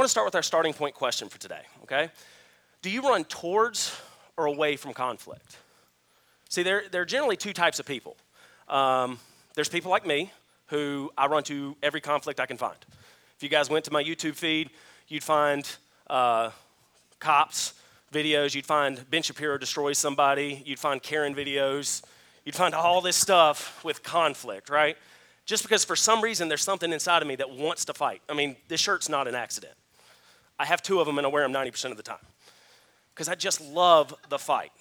want to start with our starting point question for today, okay? Do you run towards or away from conflict? See, there, there are generally two types of people. Um, there's people like me who I run to every conflict I can find. If you guys went to my YouTube feed, you'd find uh, cops videos, you'd find Ben Shapiro destroys somebody, you'd find Karen videos, you'd find all this stuff with conflict, right? Just because for some reason there's something inside of me that wants to fight. I mean, this shirt's not an accident. I have two of them and I wear them 90% of the time because I just love the fight.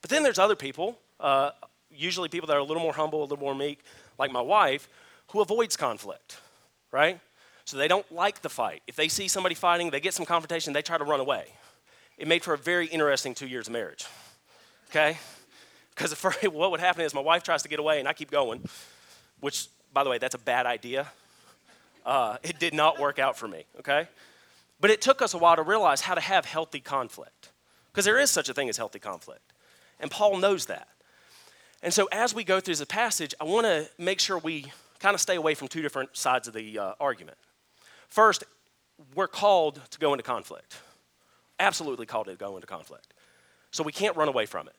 But then there's other people, uh, usually people that are a little more humble, a little more meek, like my wife, who avoids conflict, right? So they don't like the fight. If they see somebody fighting, they get some confrontation, they try to run away. It made for a very interesting two years of marriage, okay? Because what would happen is my wife tries to get away and I keep going, which, by the way, that's a bad idea. Uh, it did not work out for me, okay? But it took us a while to realize how to have healthy conflict, because there is such a thing as healthy conflict. And Paul knows that. And so as we go through the passage, I want to make sure we kind of stay away from two different sides of the uh, argument. First, we're called to go into conflict. Absolutely called to go into conflict. So we can't run away from it.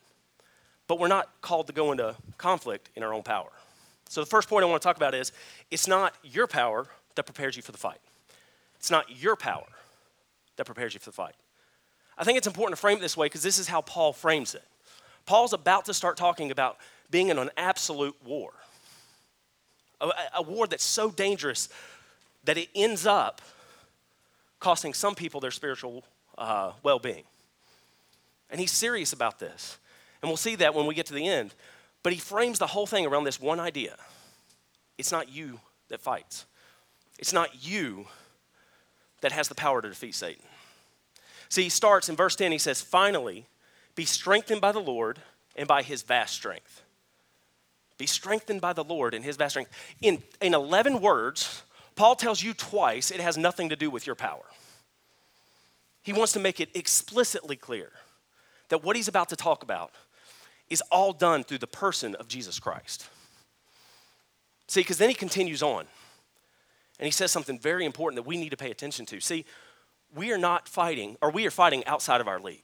But we're not called to go into conflict in our own power. So the first point I want to talk about is it's not your power that prepares you for the fight. It's not your power that prepares you for the fight. I think it's important to frame it this way because this is how Paul frames it. Paul's about to start talking about being in an absolute war, a, a war that's so dangerous that it ends up costing some people their spiritual uh, well being. And he's serious about this. And we'll see that when we get to the end. But he frames the whole thing around this one idea it's not you that fights, it's not you that has the power to defeat Satan. See, he starts in verse 10, he says, Finally, be strengthened by the Lord and by his vast strength. Be strengthened by the Lord and his vast strength. In, in 11 words, Paul tells you twice it has nothing to do with your power. He wants to make it explicitly clear that what he's about to talk about is all done through the person of Jesus Christ. See, because then he continues on and he says something very important that we need to pay attention to. See, we are not fighting, or we are fighting outside of our league.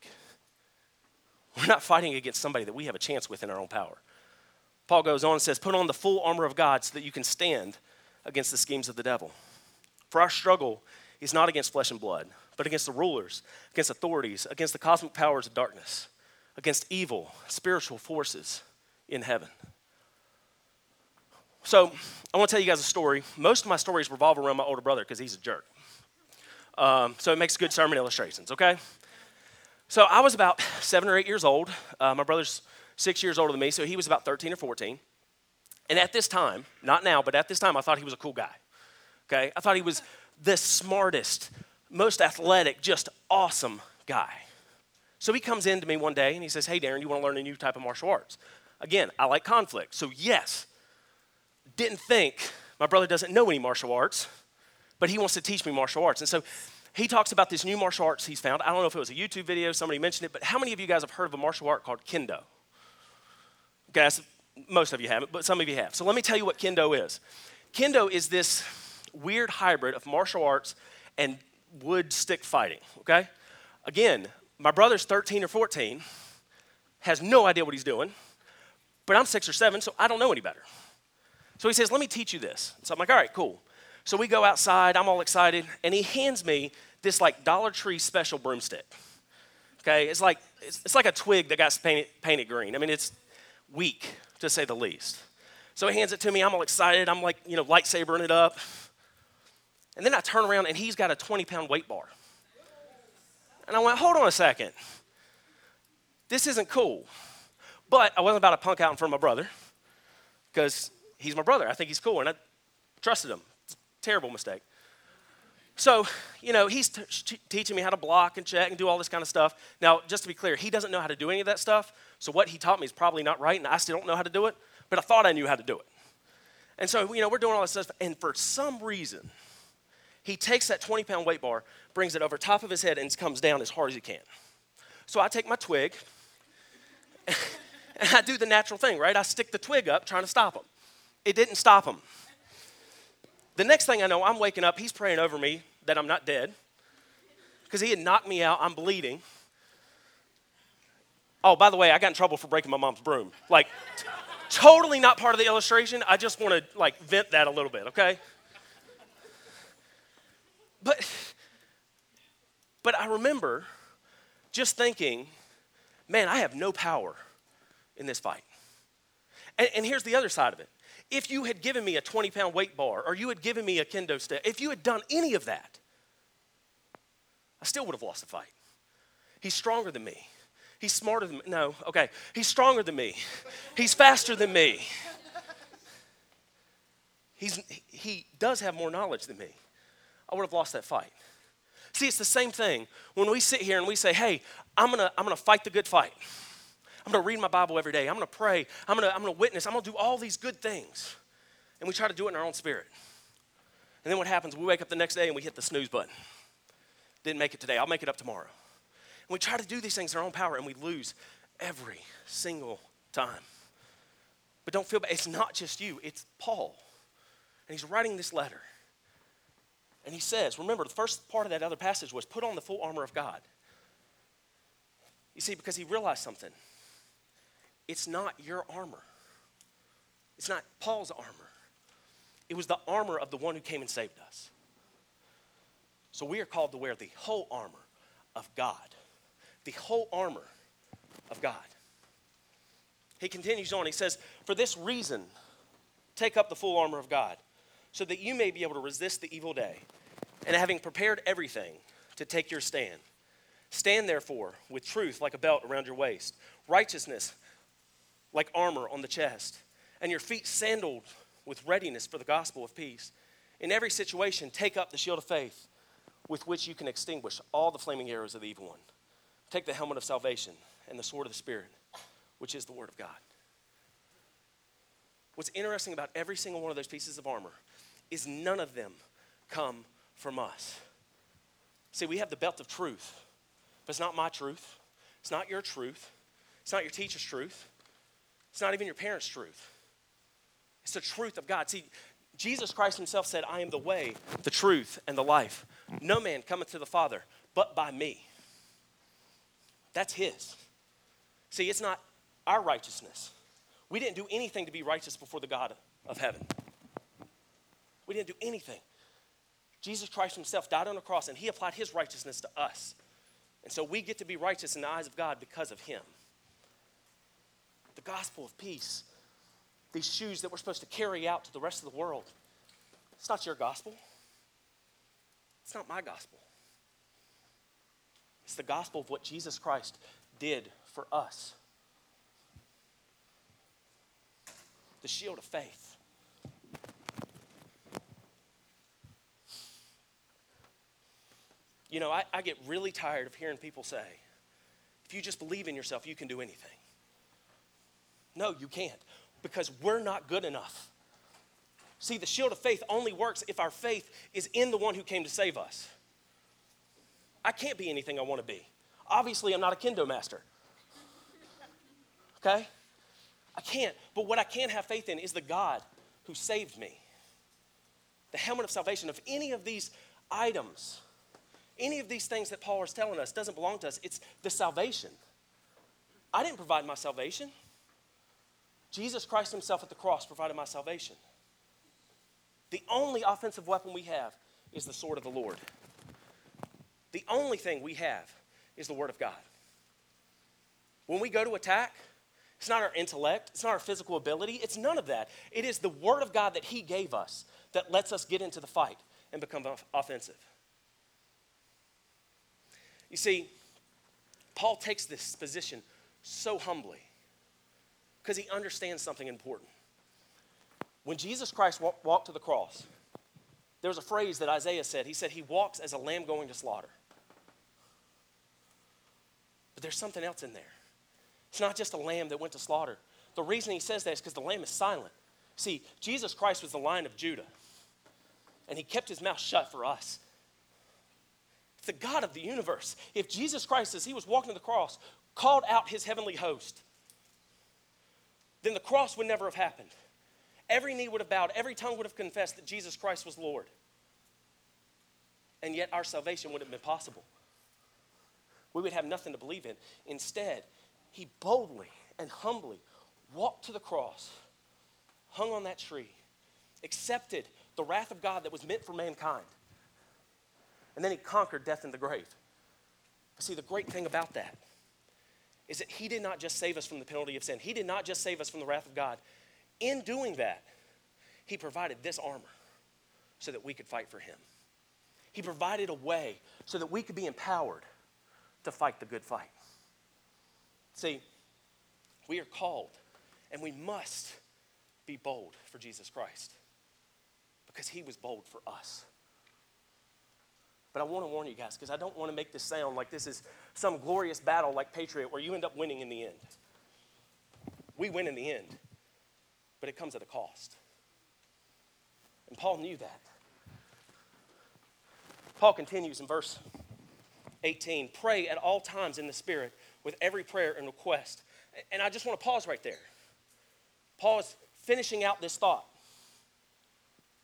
We're not fighting against somebody that we have a chance with in our own power. Paul goes on and says, Put on the full armor of God so that you can stand against the schemes of the devil. For our struggle is not against flesh and blood, but against the rulers, against authorities, against the cosmic powers of darkness, against evil spiritual forces in heaven. So, I want to tell you guys a story. Most of my stories revolve around my older brother because he's a jerk. Um, so, it makes good sermon illustrations, okay? So, I was about seven or eight years old. Uh, my brother's six years older than me, so he was about 13 or 14. And at this time, not now, but at this time, I thought he was a cool guy. Okay? I thought he was the smartest, most athletic, just awesome guy. So he comes in to me one day and he says, Hey, Darren, you want to learn a new type of martial arts? Again, I like conflict. So, yes, didn't think my brother doesn't know any martial arts, but he wants to teach me martial arts. And so he talks about this new martial arts he's found. I don't know if it was a YouTube video, somebody mentioned it, but how many of you guys have heard of a martial art called kendo? Okay, most of you haven't, but some of you have. So let me tell you what kendo is. Kendo is this weird hybrid of martial arts and wood stick fighting, okay? Again, my brother's 13 or 14, has no idea what he's doing, but I'm six or seven, so I don't know any better. So he says, Let me teach you this. So I'm like, All right, cool. So we go outside, I'm all excited, and he hands me this like Dollar Tree special broomstick. Okay, it's like it's, it's like a twig that got painted, painted green. I mean, it's weak to say the least. So he hands it to me. I'm all excited. I'm like, you know, lightsabering it up. And then I turn around and he's got a 20 pound weight bar. And I went, hold on a second. This isn't cool. But I wasn't about to punk out in front of my brother because he's my brother. I think he's cool and I trusted him. Terrible mistake. So, you know, he's t- teaching me how to block and check and do all this kind of stuff. Now, just to be clear, he doesn't know how to do any of that stuff. So, what he taught me is probably not right, and I still don't know how to do it, but I thought I knew how to do it. And so, you know, we're doing all this stuff, and for some reason, he takes that 20 pound weight bar, brings it over top of his head, and comes down as hard as he can. So, I take my twig, and I do the natural thing, right? I stick the twig up trying to stop him. It didn't stop him. The next thing I know, I'm waking up, he's praying over me that I'm not dead. because he had knocked me out. I'm bleeding. Oh, by the way, I got in trouble for breaking my mom's broom. Like, t- totally not part of the illustration. I just want to like vent that a little bit, okay? But but I remember just thinking, man, I have no power in this fight. And, and here's the other side of it. If you had given me a 20 pound weight bar or you had given me a kendo stick, if you had done any of that, I still would have lost the fight. He's stronger than me. He's smarter than me. No, okay. He's stronger than me. He's faster than me. He's, he does have more knowledge than me. I would have lost that fight. See, it's the same thing when we sit here and we say, hey, I'm gonna, I'm gonna fight the good fight. I'm gonna read my Bible every day. I'm gonna pray. I'm gonna, I'm gonna witness. I'm gonna do all these good things. And we try to do it in our own spirit. And then what happens? We wake up the next day and we hit the snooze button. Didn't make it today. I'll make it up tomorrow. And we try to do these things in our own power and we lose every single time. But don't feel bad. It's not just you, it's Paul. And he's writing this letter. And he says, remember, the first part of that other passage was put on the full armor of God. You see, because he realized something. It's not your armor, it's not Paul's armor. It was the armor of the one who came and saved us. So we are called to wear the whole armor of God. The whole armor of God. He continues on. He says, For this reason, take up the full armor of God, so that you may be able to resist the evil day. And having prepared everything to take your stand, stand therefore with truth like a belt around your waist, righteousness like armor on the chest, and your feet sandaled with readiness for the gospel of peace. In every situation, take up the shield of faith with which you can extinguish all the flaming arrows of the evil one. Take the helmet of salvation and the sword of the Spirit, which is the Word of God. What's interesting about every single one of those pieces of armor is none of them come from us. See, we have the belt of truth, but it's not my truth. It's not your truth. It's not your teacher's truth. It's not even your parents' truth. It's the truth of God. See, Jesus Christ himself said, I am the way, the truth, and the life. No man cometh to the Father but by me. That's his. See, it's not our righteousness. We didn't do anything to be righteous before the God of heaven. We didn't do anything. Jesus Christ himself died on the cross and he applied his righteousness to us. And so we get to be righteous in the eyes of God because of him. The gospel of peace, these shoes that we're supposed to carry out to the rest of the world, it's not your gospel. It's not my gospel. It's the gospel of what Jesus Christ did for us. The shield of faith. You know, I, I, get really tired of hearing people say, if you just believe in yourself, you can do anything. No, you can't, because we're not good enough. See, the shield of faith only works if our faith is in the one who came to save us. I can't be anything I want to be. Obviously, I'm not a kendo master. Okay? I can't. But what I can have faith in is the God who saved me. The helmet of salvation. If any of these items any of these things that Paul is telling us doesn't belong to us. It's the salvation. I didn't provide my salvation. Jesus Christ Himself at the cross provided my salvation. The only offensive weapon we have is the sword of the Lord. The only thing we have is the Word of God. When we go to attack, it's not our intellect, it's not our physical ability, it's none of that. It is the Word of God that He gave us that lets us get into the fight and become offensive. You see, Paul takes this position so humbly because he understands something important. When Jesus Christ walked to the cross, there was a phrase that Isaiah said. He said, He walks as a lamb going to slaughter. But there's something else in there. It's not just a lamb that went to slaughter. The reason he says that is because the lamb is silent. See, Jesus Christ was the lion of Judah, and he kept his mouth shut for us the God of the universe. If Jesus Christ, as he was walking to the cross, called out his heavenly host, then the cross would never have happened. Every knee would have bowed, every tongue would have confessed that Jesus Christ was Lord. And yet our salvation wouldn't have been possible. we would have nothing to believe in. Instead, he boldly and humbly walked to the cross, hung on that tree, accepted the wrath of God that was meant for mankind. And then he conquered death and the grave. See, the great thing about that is that he did not just save us from the penalty of sin, he did not just save us from the wrath of God. In doing that, he provided this armor so that we could fight for him. He provided a way so that we could be empowered to fight the good fight. See, we are called and we must be bold for Jesus Christ because he was bold for us. But I want to warn you guys because I don't want to make this sound like this is some glorious battle like Patriot where you end up winning in the end. We win in the end, but it comes at a cost. And Paul knew that. Paul continues in verse 18 pray at all times in the Spirit with every prayer and request. And I just want to pause right there. Paul is finishing out this thought.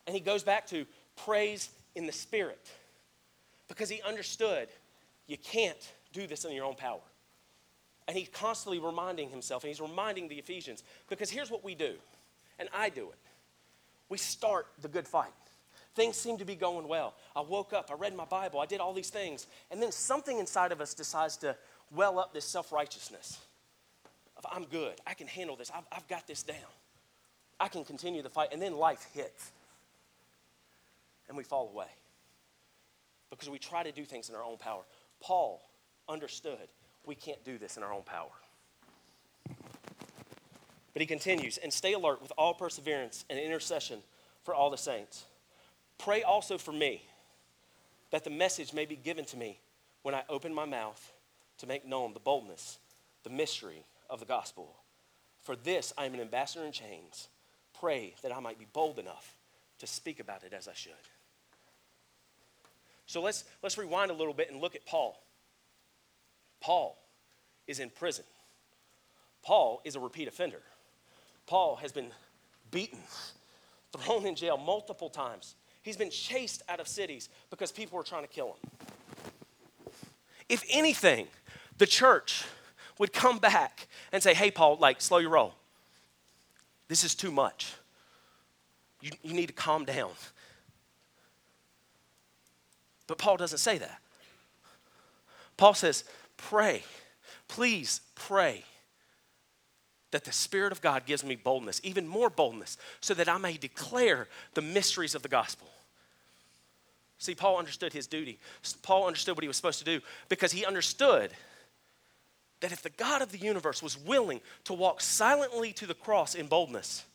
And he goes back to praise in the Spirit because he understood you can't do this in your own power. And he's constantly reminding himself, and he's reminding the Ephesians, because here's what we do, and I do it. We start the good fight. Things seem to be going well. I woke up, I read my Bible, I did all these things, and then something inside of us decides to well up this self righteousness of I'm good, I can handle this, I've, I've got this down, I can continue the fight, and then life hits, and we fall away because we try to do things in our own power. Paul understood we can't do this in our own power. But he continues, and stay alert with all perseverance and intercession for all the saints. Pray also for me, that the message may be given to me when I open my mouth to make known the boldness, the mystery of the gospel. For this I am an ambassador in chains. Pray that I might be bold enough to speak about it as I should. So let's, let's rewind a little bit and look at Paul. Paul is in prison. Paul is a repeat offender. Paul has been beaten, thrown in jail multiple times. He's been chased out of cities because people were trying to kill him. If anything, the church would come back and say, hey, Paul, like, slow your roll. This is too much. You, you need to calm down. But Paul doesn't say that. Paul says, pray. Please pray that the Spirit of God gives me boldness, even more boldness, so that I may declare the mysteries of the gospel. See, Paul understood his duty. Paul understood what he was supposed to do because he understood that if the God of the universe was willing to walk silently to the cross in boldness,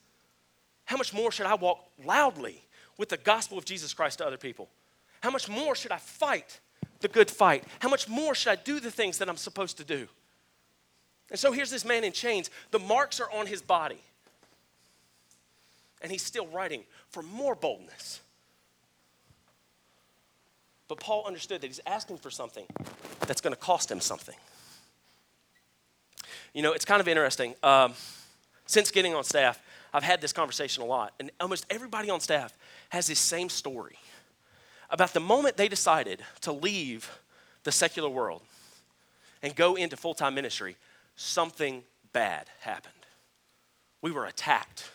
how much more should I walk loudly with the gospel of Jesus Christ to other people? How much more should I fight the good fight? How much more should I do the things that I'm supposed to do? And so here's this man in chains. The marks are on his body. And he's still writing for more boldness. But Paul understood that he's asking for something that's going to cost him something. You know, it's kind of interesting. Um, since getting on staff, I've had this conversation a lot, and almost everybody on staff has this same story about the moment they decided to leave the secular world and go into full time ministry, something bad happened. We were attacked.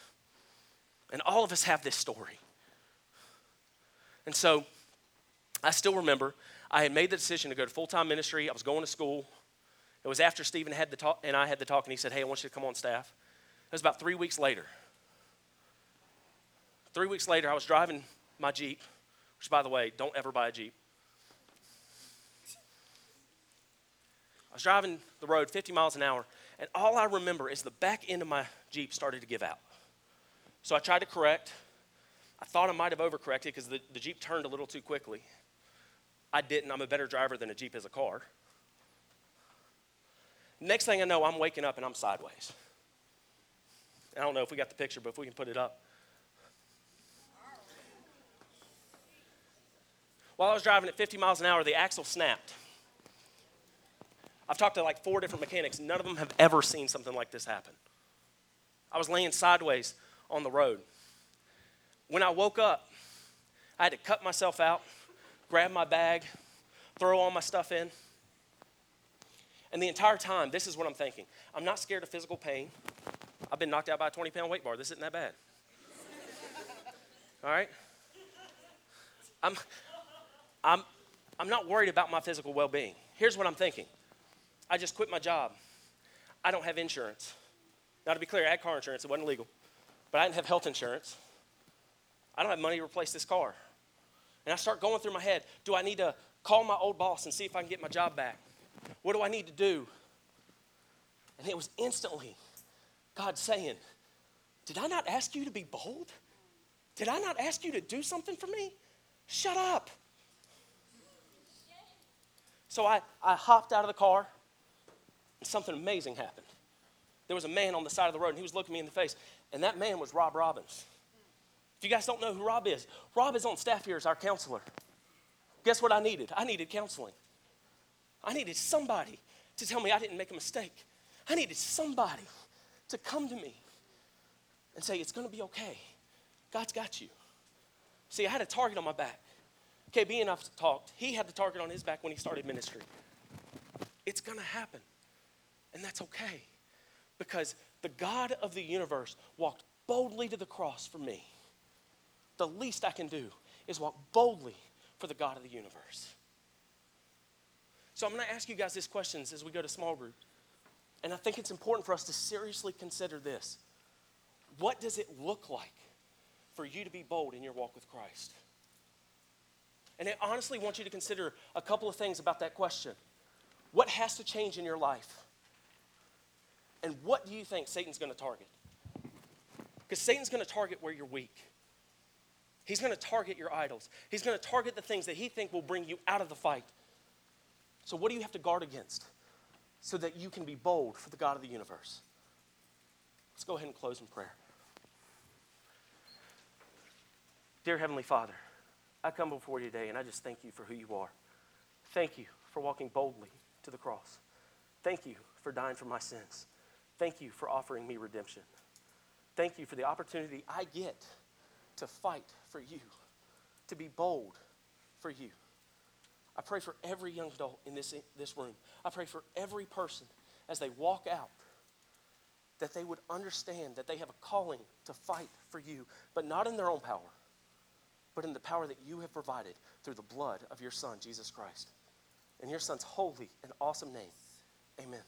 And all of us have this story. And so I still remember I had made the decision to go to full time ministry. I was going to school. It was after Stephen had the talk, and I had the talk, and he said, Hey, I want you to come on staff. It was about three weeks later. Three weeks later, I was driving my Jeep which, by the way, don't ever buy a Jeep. I was driving the road 50 miles an hour, and all I remember is the back end of my Jeep started to give out. So I tried to correct. I thought I might have overcorrected because the, the Jeep turned a little too quickly. I didn't. I'm a better driver than a Jeep is a car. Next thing I know, I'm waking up and I'm sideways. I don't know if we got the picture, but if we can put it up. While I was driving at 50 miles an hour, the axle snapped. I've talked to like four different mechanics. None of them have ever seen something like this happen. I was laying sideways on the road. When I woke up, I had to cut myself out, grab my bag, throw all my stuff in. And the entire time, this is what I'm thinking I'm not scared of physical pain. I've been knocked out by a 20 pound weight bar. This isn't that bad. All right? I'm, I'm, I'm not worried about my physical well being. Here's what I'm thinking I just quit my job. I don't have insurance. Now, to be clear, I had car insurance, it wasn't legal, but I didn't have health insurance. I don't have money to replace this car. And I start going through my head do I need to call my old boss and see if I can get my job back? What do I need to do? And it was instantly God saying, Did I not ask you to be bold? Did I not ask you to do something for me? Shut up. So I, I hopped out of the car, and something amazing happened. There was a man on the side of the road, and he was looking me in the face, and that man was Rob Robbins. If you guys don't know who Rob is, Rob is on staff here as our counselor. Guess what I needed? I needed counseling. I needed somebody to tell me I didn't make a mistake. I needed somebody to come to me and say, It's going to be okay. God's got you. See, I had a target on my back. KB and I've talked. He had the target on his back when he started ministry. It's going to happen. And that's okay. Because the God of the universe walked boldly to the cross for me. The least I can do is walk boldly for the God of the universe. So I'm going to ask you guys these questions as we go to small group. And I think it's important for us to seriously consider this. What does it look like for you to be bold in your walk with Christ? And I honestly want you to consider a couple of things about that question. What has to change in your life? And what do you think Satan's going to target? Because Satan's going to target where you're weak. He's going to target your idols. He's going to target the things that he think will bring you out of the fight. So what do you have to guard against so that you can be bold for the God of the universe? Let's go ahead and close in prayer. Dear Heavenly Father, I come before you today and I just thank you for who you are. Thank you for walking boldly to the cross. Thank you for dying for my sins. Thank you for offering me redemption. Thank you for the opportunity I get to fight for you, to be bold for you. I pray for every young adult in this, this room. I pray for every person as they walk out that they would understand that they have a calling to fight for you, but not in their own power, but in the power that you have provided through the blood of your Son, Jesus Christ. In your Son's holy and awesome name, amen.